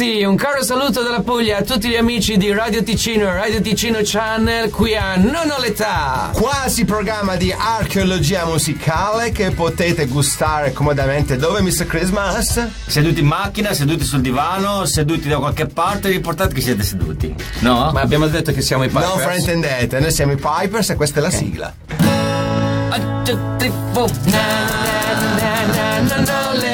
ragazzi, un caro saluto dalla Puglia a tutti gli amici di Radio Ticino e Radio Ticino Channel qui a Non ho l'età. Quasi programma di archeologia musicale che potete gustare comodamente dove Mr. Christmas? Seduti in macchina, seduti sul divano, seduti da qualche parte, riportate che siete seduti. No? Ma abbiamo detto che siamo i Pipers. Non fraintendete, noi siamo i Pipers e questa è la sigla. One, two, three, four. Na, na, na,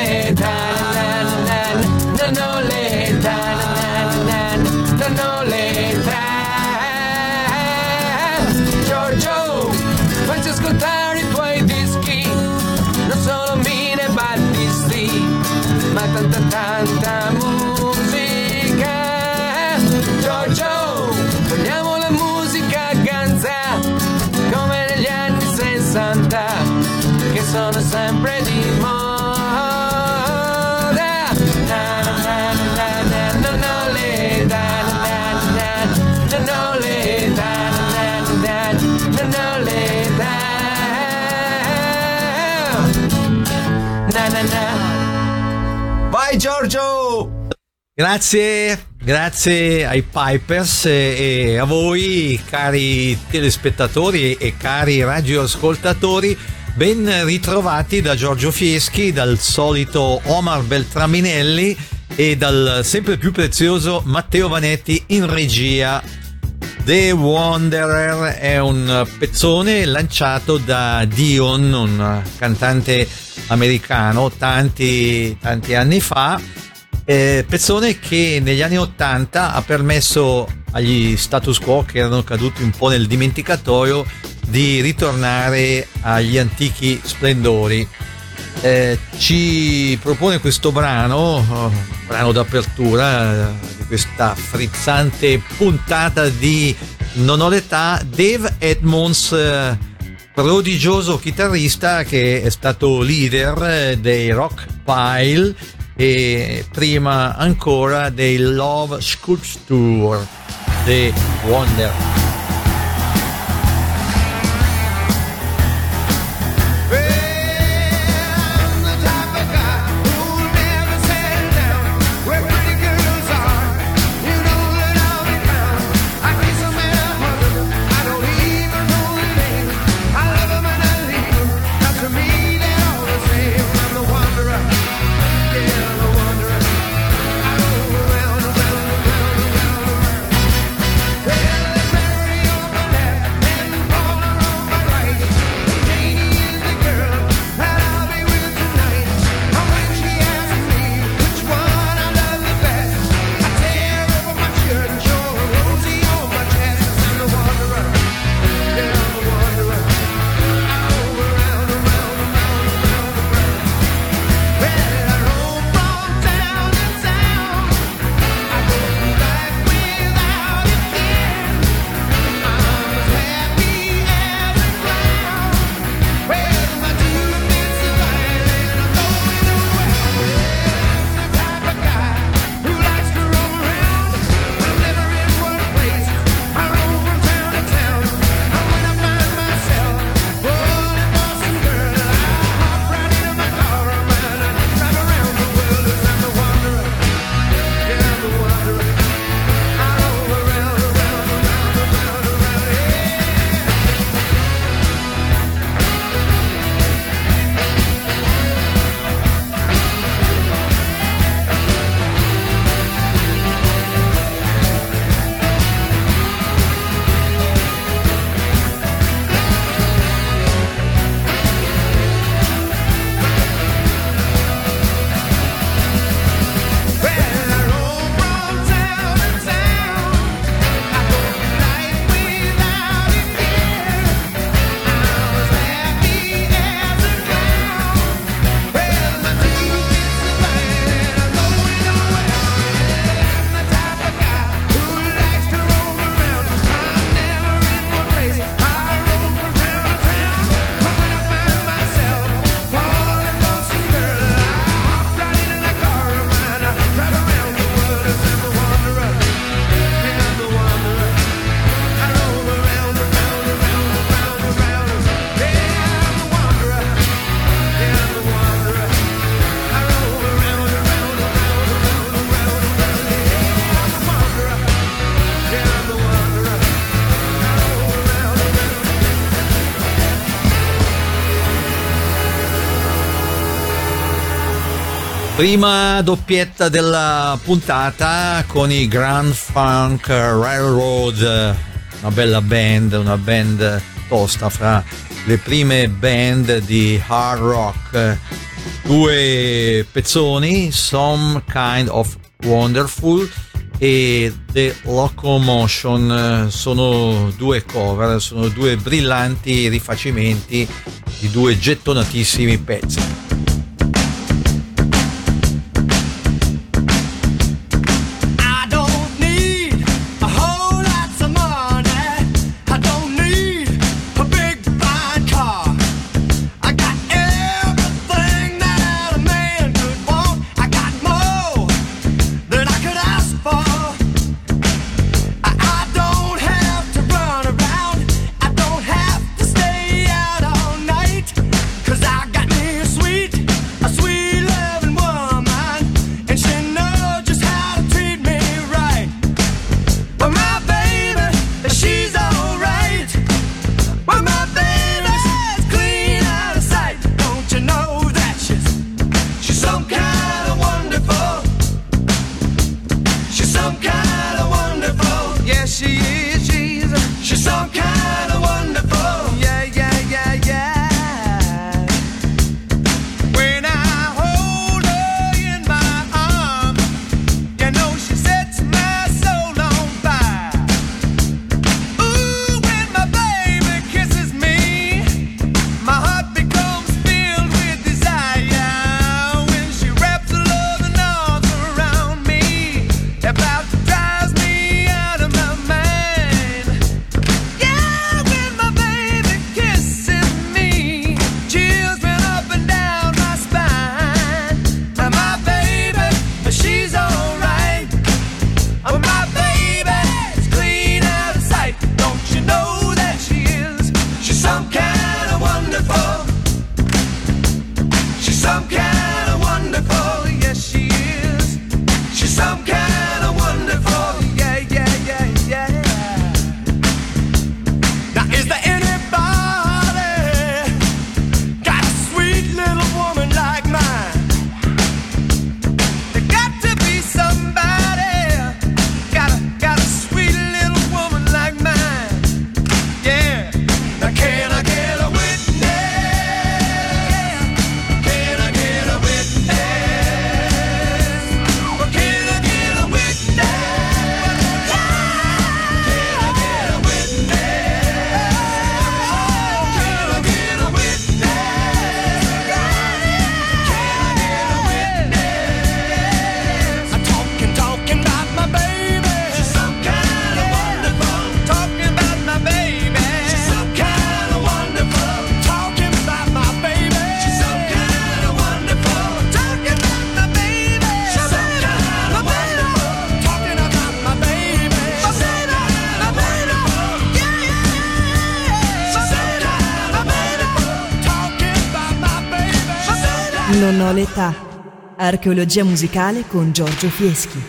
Giorgio! Grazie, grazie ai Pipers e a voi cari telespettatori e cari radioascoltatori. Ben ritrovati da Giorgio Fieschi, dal solito Omar Beltraminelli e dal sempre più prezioso Matteo Vanetti in regia. The Wanderer è un pezzone lanciato da Dion, un cantante americano, tanti, tanti anni fa. Eh, pezzone che negli anni 80 ha permesso agli status quo che erano caduti un po' nel dimenticatoio di ritornare agli antichi splendori. Eh, ci propone questo brano, eh, brano d'apertura eh, di questa frizzante puntata di Non ho l'età, Dave Edmonds, eh, prodigioso chitarrista che è stato leader dei Rock Pile e prima ancora dei Love Sculpture, The Wonder. Prima doppietta della puntata con i Grand Funk Railroad, una bella band, una band tosta fra le prime band di hard rock. Due pezzoni, Some Kind of Wonderful e The Locomotion sono due cover, sono due brillanti rifacimenti di due gettonatissimi pezzi. Archeologia musicale con Giorgio Fieschi.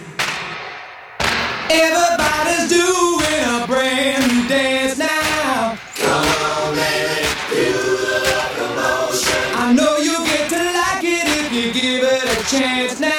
Everybody's doing a brand new dance now. Come on, baby, do the locomotion. I know you get to like it if you give it a chance now.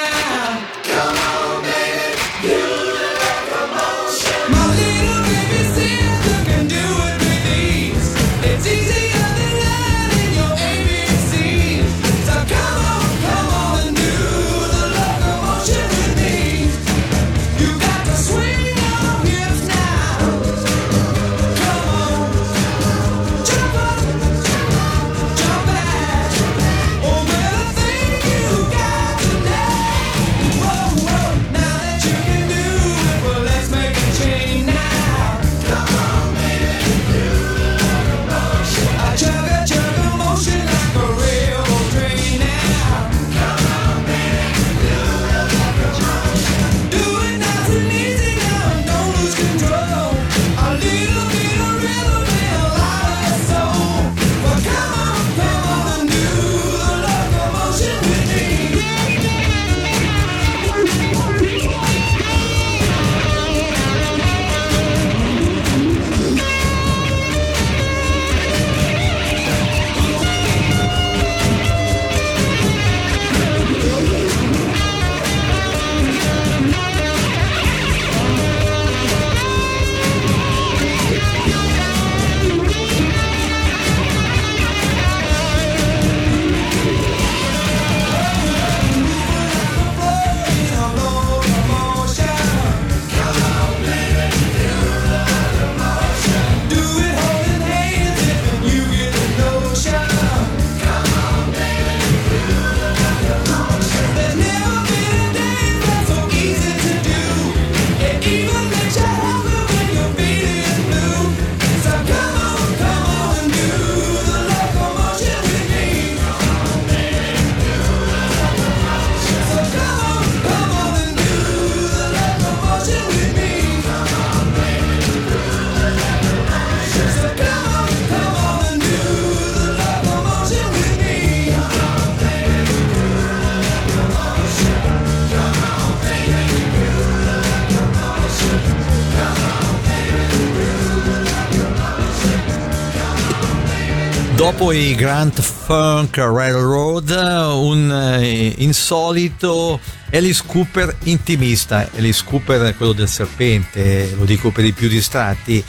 Dopo i Grand Funk Railroad, un eh, insolito Alice Cooper intimista. Alice Cooper, quello del serpente, lo dico per i più distratti.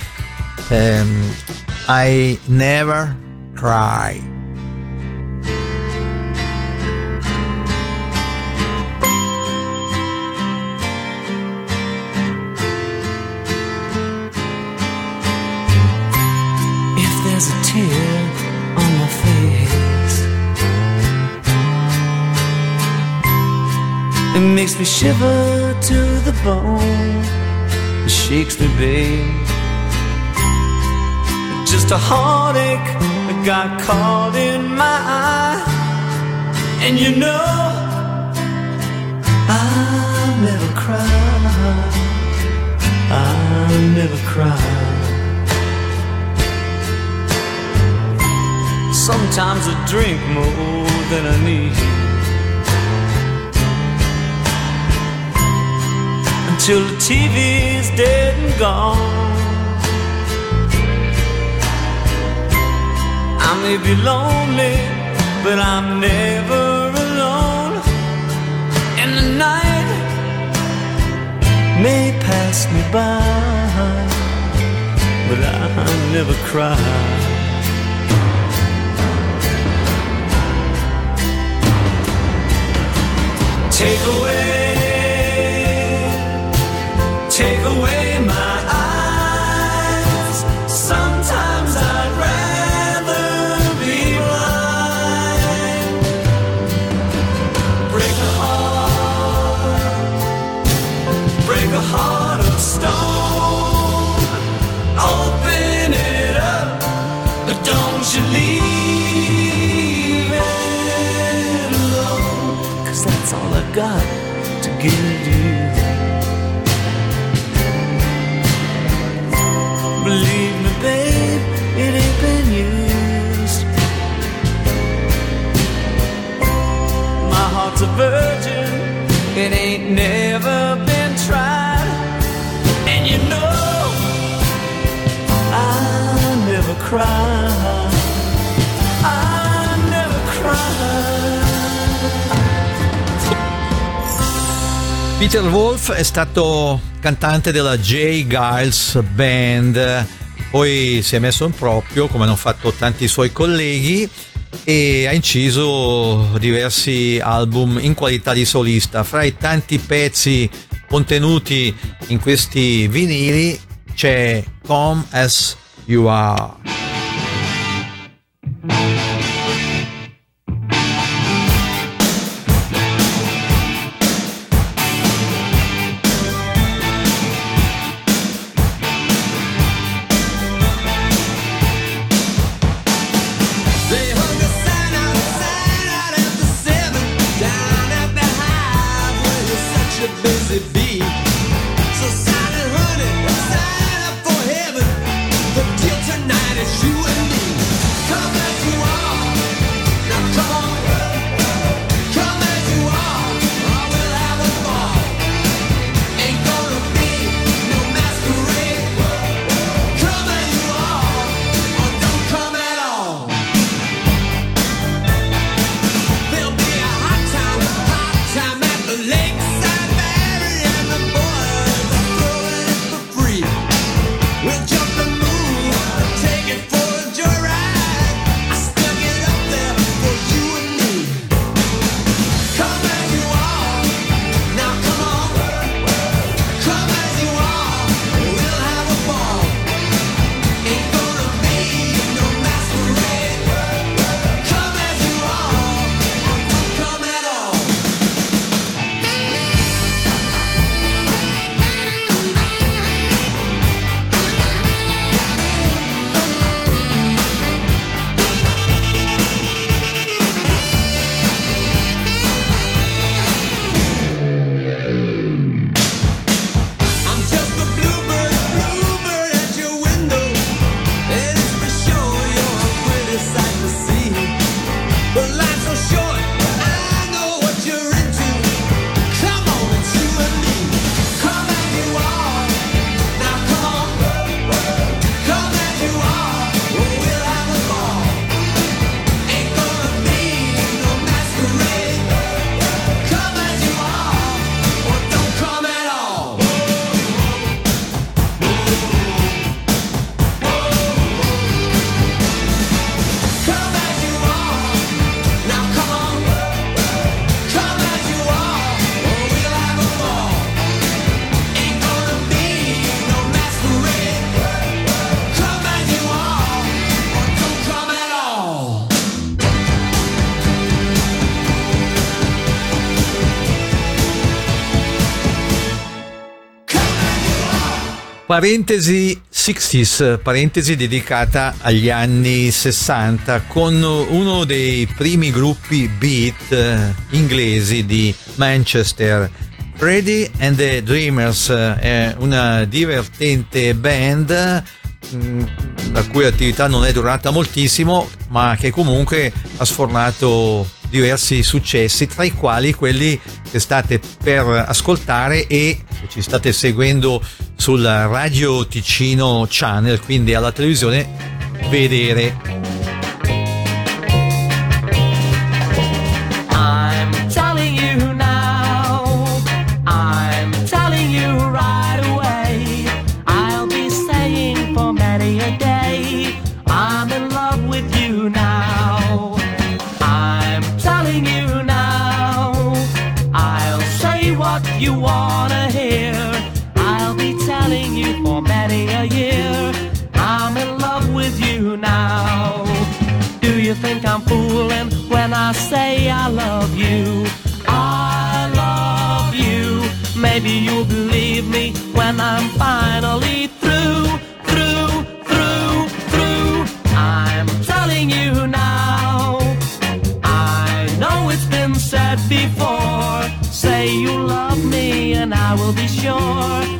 Ehm, I never cry. It makes me shiver to the bone. It shakes me, babe. Just a heartache that got caught in my eye, and you know I never cry. I never cry. Sometimes I drink more than I need. Until the TV's dead and gone. I may be lonely, but I'm never alone. And the night may pass me by, but I never cry. Take away, virgin, it ain't never been tried. And you know, I never cry. Peter Wolf è stato cantante della J. Giles Band, poi si è messo in proprio, come hanno fatto tanti suoi colleghi, e ha inciso diversi album in qualità di solista. Fra i tanti pezzi contenuti in questi vinili c'è Come As You Are. Parentesi 60s, parentesi dedicata agli anni 60 con uno dei primi gruppi beat eh, inglesi di Manchester, Ready and the Dreamers, eh, è una divertente band mm, la cui attività non è durata moltissimo, ma che comunque ha sfornato diversi successi, tra i quali quelli che state per ascoltare e ci state seguendo sul Radio Ticino Channel, quindi alla televisione, vedere. what you wanna hear. I'll be telling you for many a year. I'm in love with you now. Do you think I'm fooling when I say I love you? I love you. Maybe you'll believe me when I'm finally through, through, through, through. I'm telling you now. I know it's been said before. Say you and I will be sure.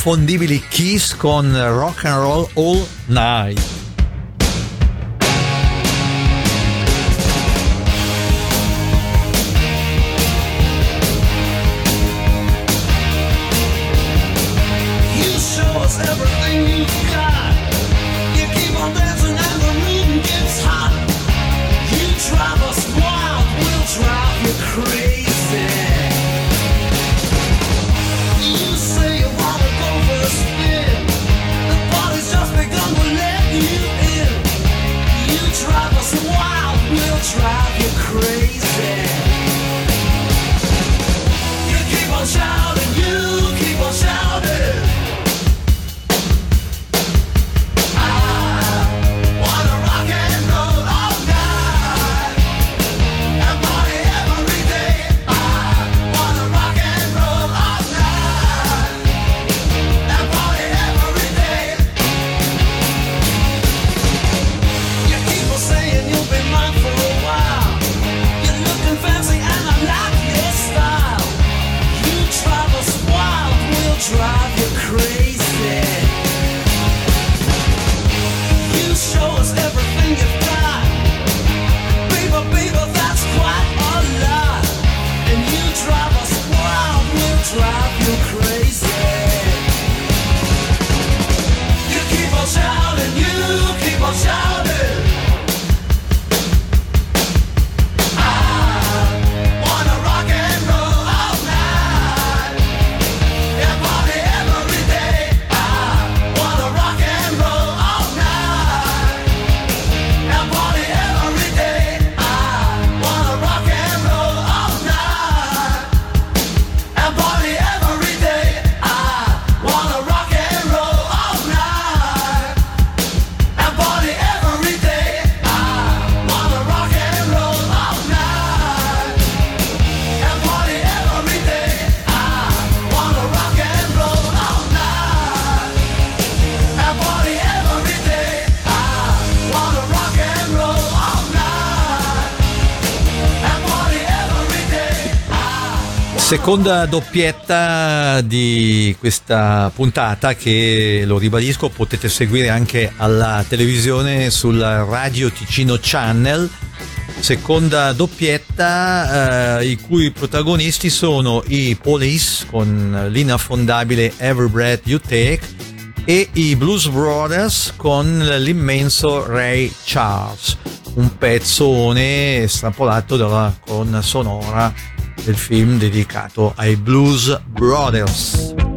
inconfondibili Kiss con Rock and Roll All Night. Seconda doppietta di questa puntata che, lo ribadisco, potete seguire anche alla televisione sul Radio Ticino Channel. Seconda doppietta eh, i cui protagonisti sono i Police con l'inaffondabile Every Breath You Take e i Blues Brothers con l'immenso Ray Charles, un pezzone strappolato dalla colonna sonora del film dedicato ai Blues Brothers.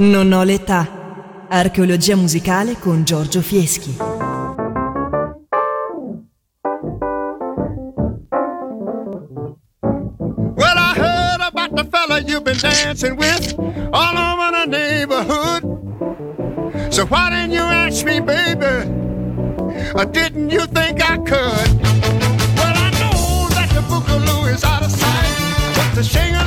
Non ho l'età. Archeologia musicale con Giorgio Fieschi. Well, I heard about the fella you've been dancing with all over the neighborhood. So why didn't you ask me, baby? Or didn't you think I could? Well, I know that the Boogaloo is out of sight, but the singer.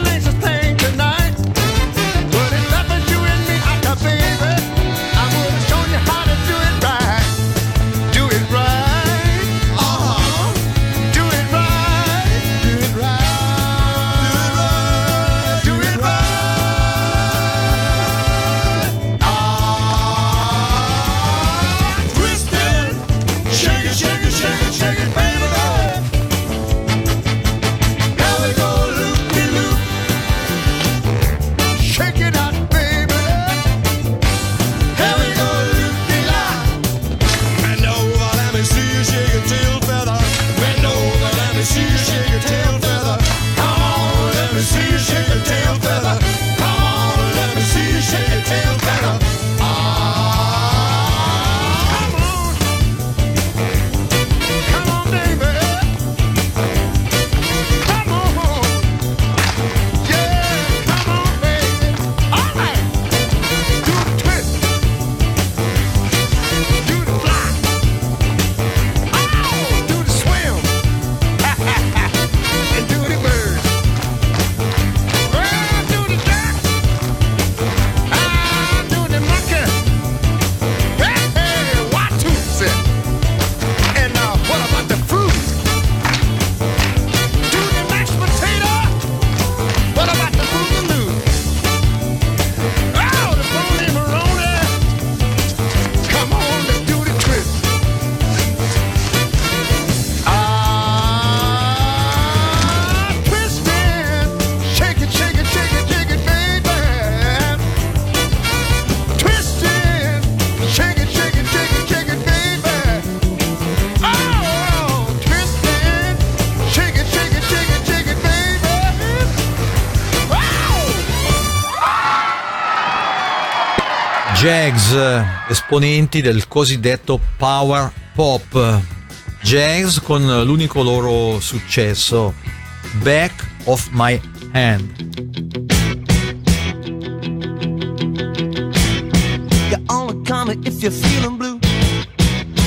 Jags, esponenti del cosiddetto power pop. Jags con l'unico loro successo, Back of My Hand. You only call me if you're feeling blue.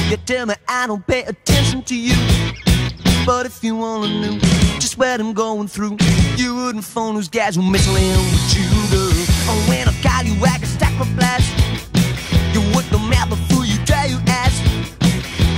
You tell me I don't pay attention to you. But if you wanna know just what I'm going through, you wouldn't phone those guys who mess around with you, girl. Oh, when I call you, I can stack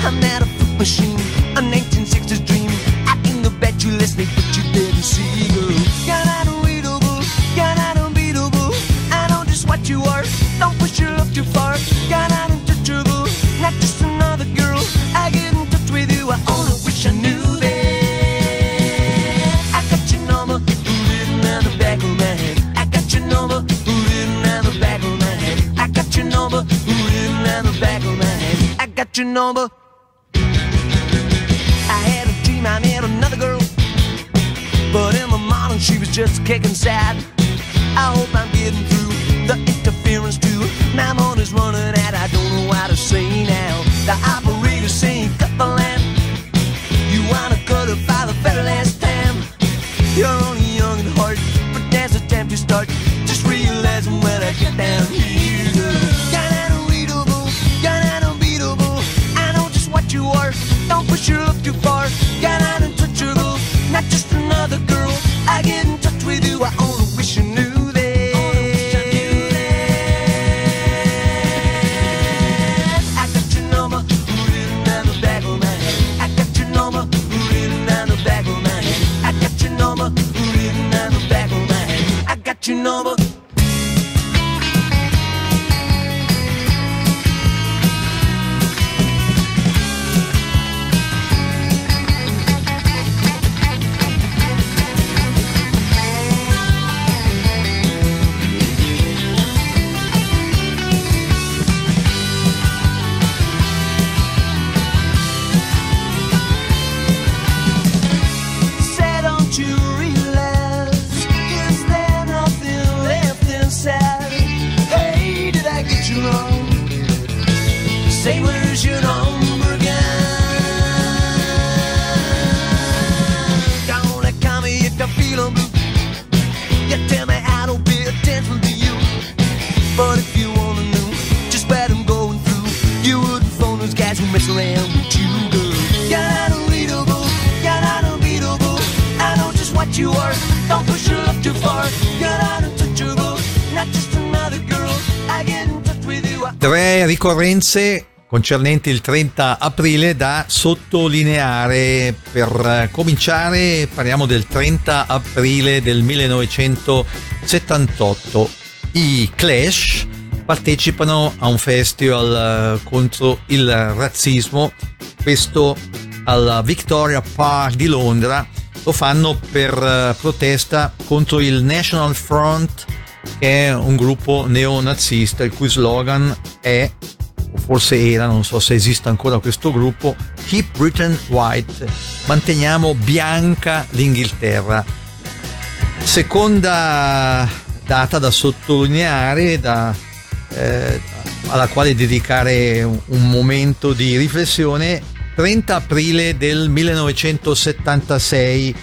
I'm not a fruit machine, a 1960s dream. I can go bet you listening, but you didn't see, girl. You're not unreadable, you're not unbeatable. I know just what you are. Don't push your love too far. You're not untouchable, not just another girl. I get in touch with you. I only wish I knew that. I got your number written on the back of my. I got your number written on the back of my. I got your number written on the back of my. I got your number. But in the morning she was just kicking sad. I hope I'm getting through the interference too. My money's running out, I don't know what to say now. The operator's saying cut the lamp. You wanna cut it by the very last time. You're only young at heart, but there's a time to start. Just realizing when I get down here. You're not unreadable, you're not unbeatable. I know just what you are. Don't push your love too far. You're not just another girl. I get Tre ricorrenze concernenti il 30 aprile da sottolineare. Per eh, cominciare parliamo del 30 aprile del 1978. I Clash partecipano a un festival eh, contro il razzismo, questo alla Victoria Park di Londra. Lo fanno per eh, protesta contro il National Front che è un gruppo neonazista il cui slogan è, forse era, non so se esiste ancora questo gruppo, Keep Britain White, manteniamo bianca l'Inghilterra. Seconda data da sottolineare, da, eh, alla quale dedicare un, momento di riflessione, 30 aprile del 1976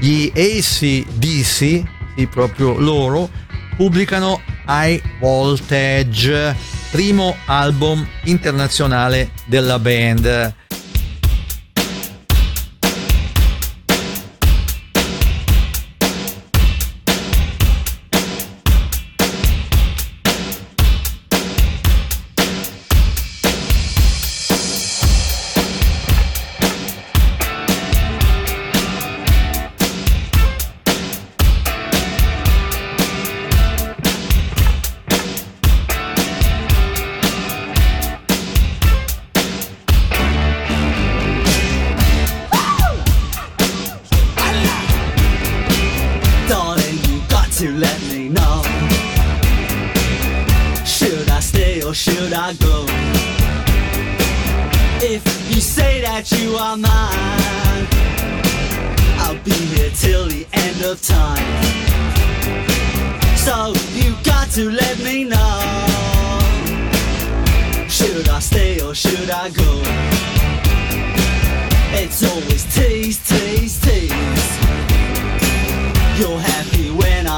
gli ACDC, proprio loro, pubblicano High Voltage, primo album internazionale della band.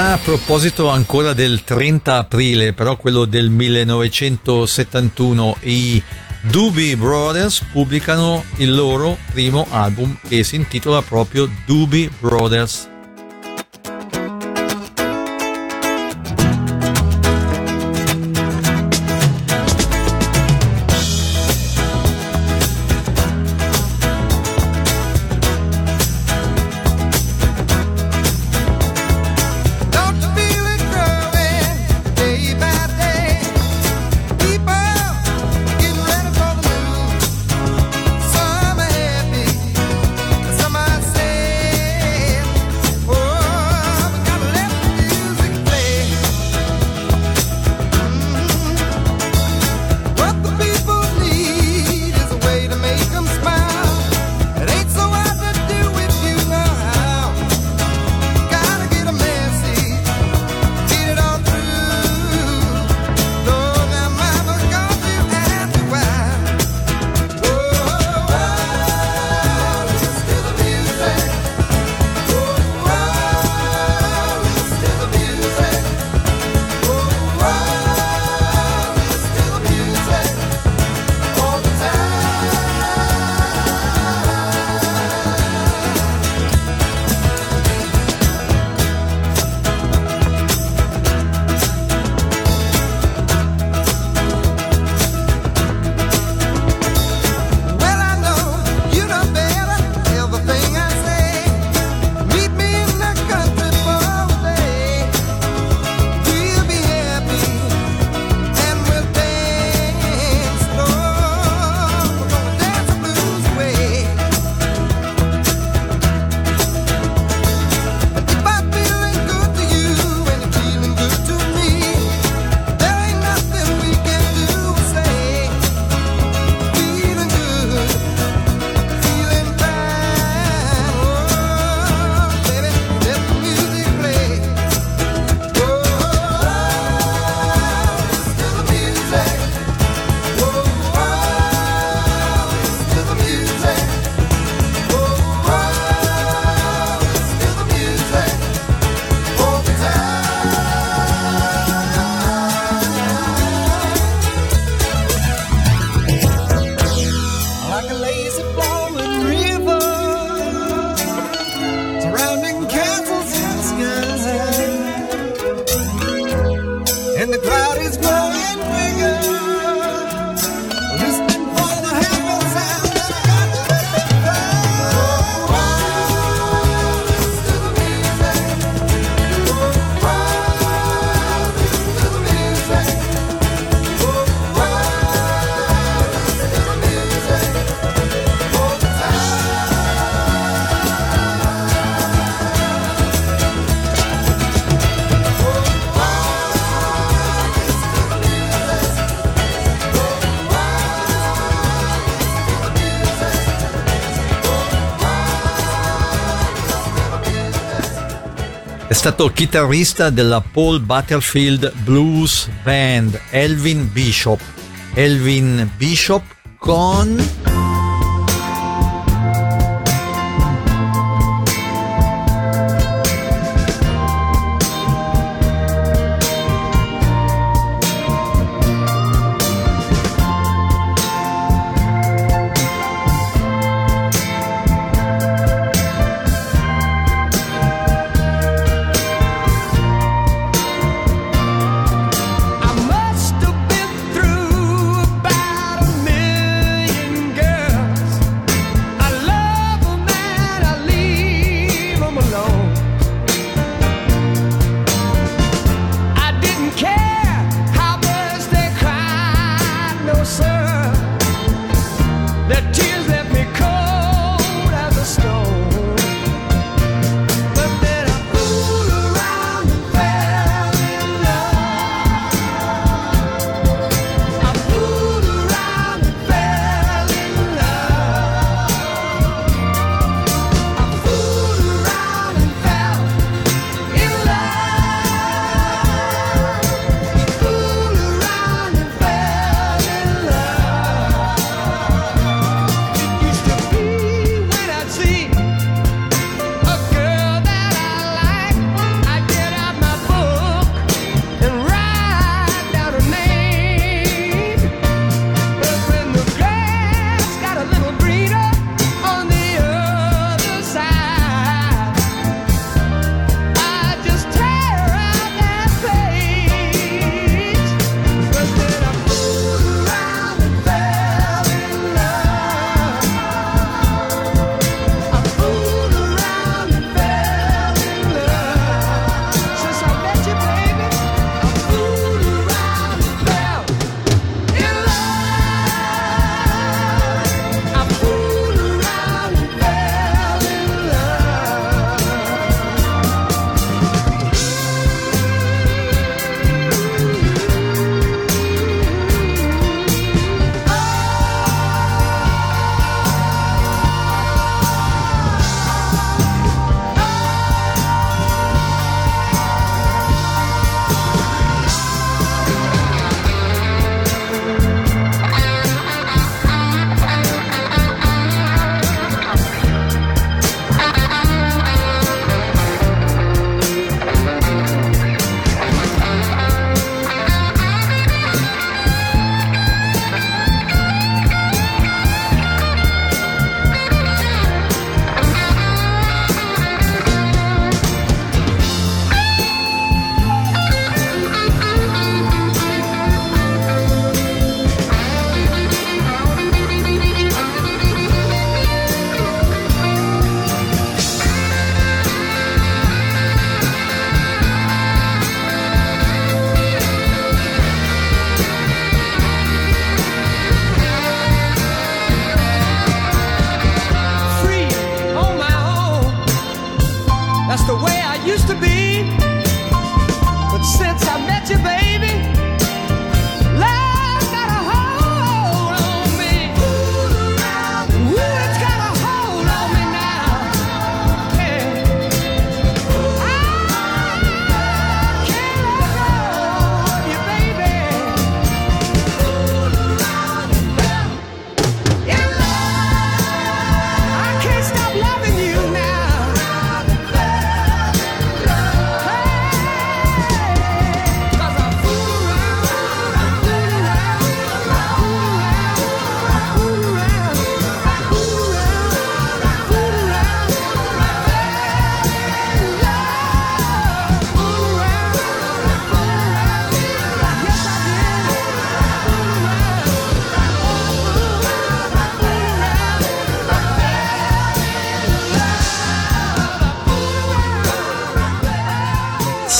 A proposito ancora del 30 aprile, però quello del 1971, i Doobie Brothers pubblicano il loro primo album che si intitola proprio Doobie Brothers. È stato chitarrista della Paul Butterfield Blues Band Elvin Bishop. Elvin Bishop con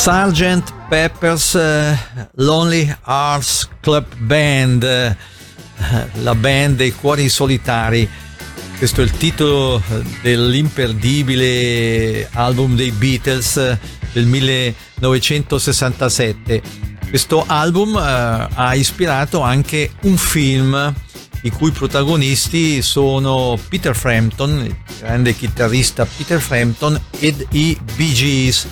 Sgt. Pepper's eh, Lonely Hearts Club Band, eh, la band dei cuori solitari. Questo è il titolo eh, dell'imperdibile album dei Beatles del 1967. Questo album ha ispirato anche un film i cui protagonisti sono Peter Frampton, il grande chitarrista Peter Frampton, ed i Bee Gees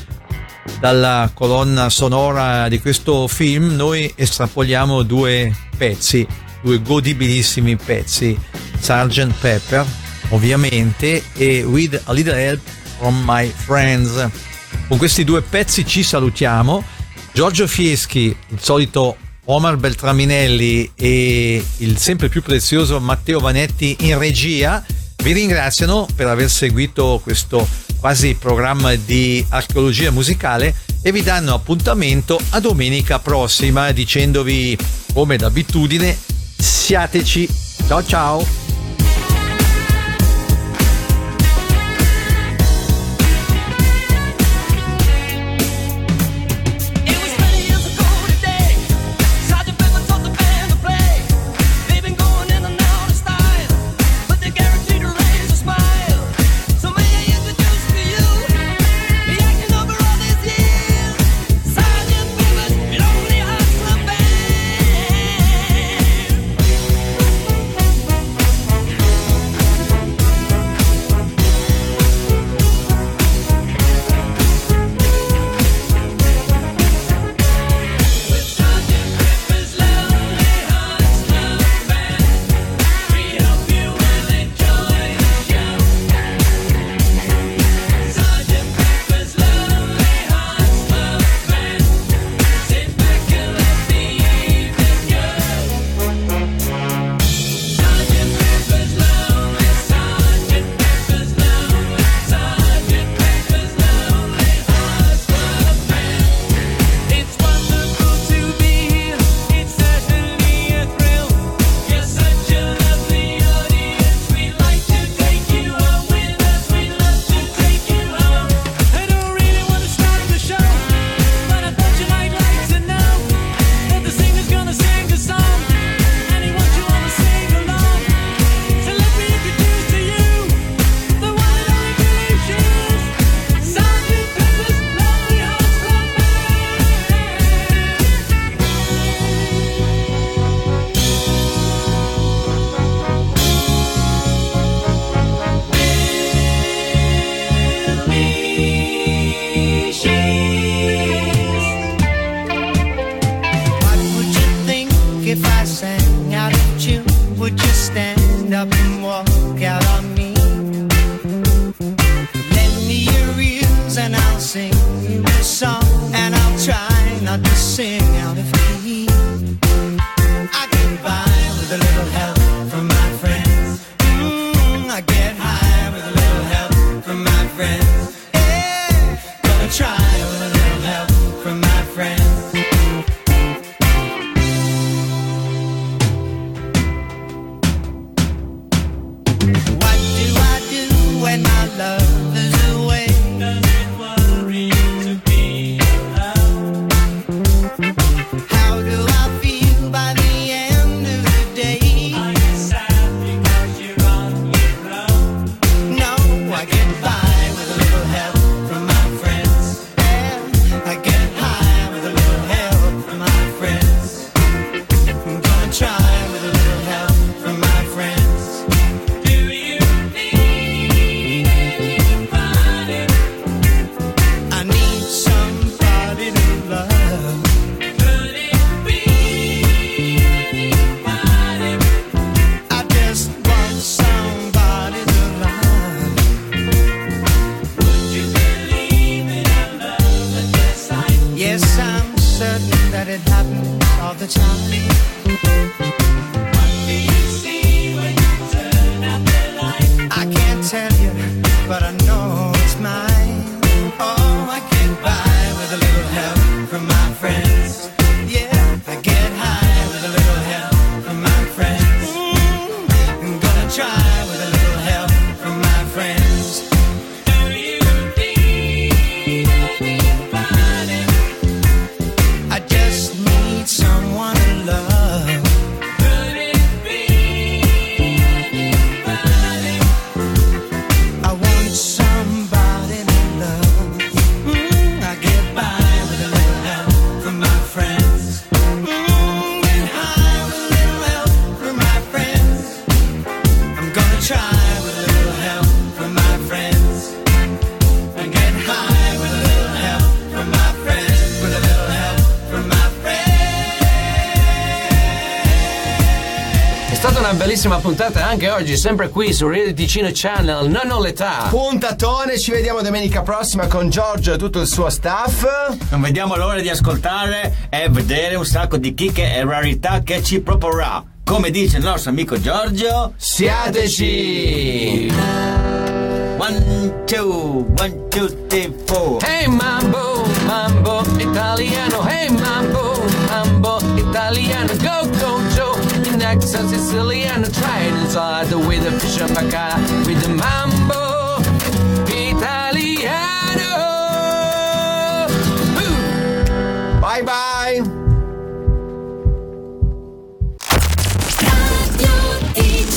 dalla colonna sonora di questo film noi estrapoliamo due pezzi, due godibilissimi pezzi, Sgt. Pepper ovviamente e With a Little Help from My Friends. Con questi due pezzi ci salutiamo. Giorgio Fieschi, il solito Omar Beltraminelli e il sempre più prezioso Matteo Vanetti in regia vi ringraziano per aver seguito questo quasi programma di archeologia musicale e vi danno appuntamento a domenica prossima dicendovi come d'abitudine siateci. Ciao ciao! Thank you. Puntata anche oggi, sempre qui su Radio Ticino Channel. Non ho l'età. Puntatone, ci vediamo domenica prossima con Giorgio e tutto il suo staff. Non vediamo l'ora di ascoltare e vedere un sacco di chicche e rarità che ci proporrà. Come dice il nostro amico Giorgio, Siateci! one, two, one, two, three,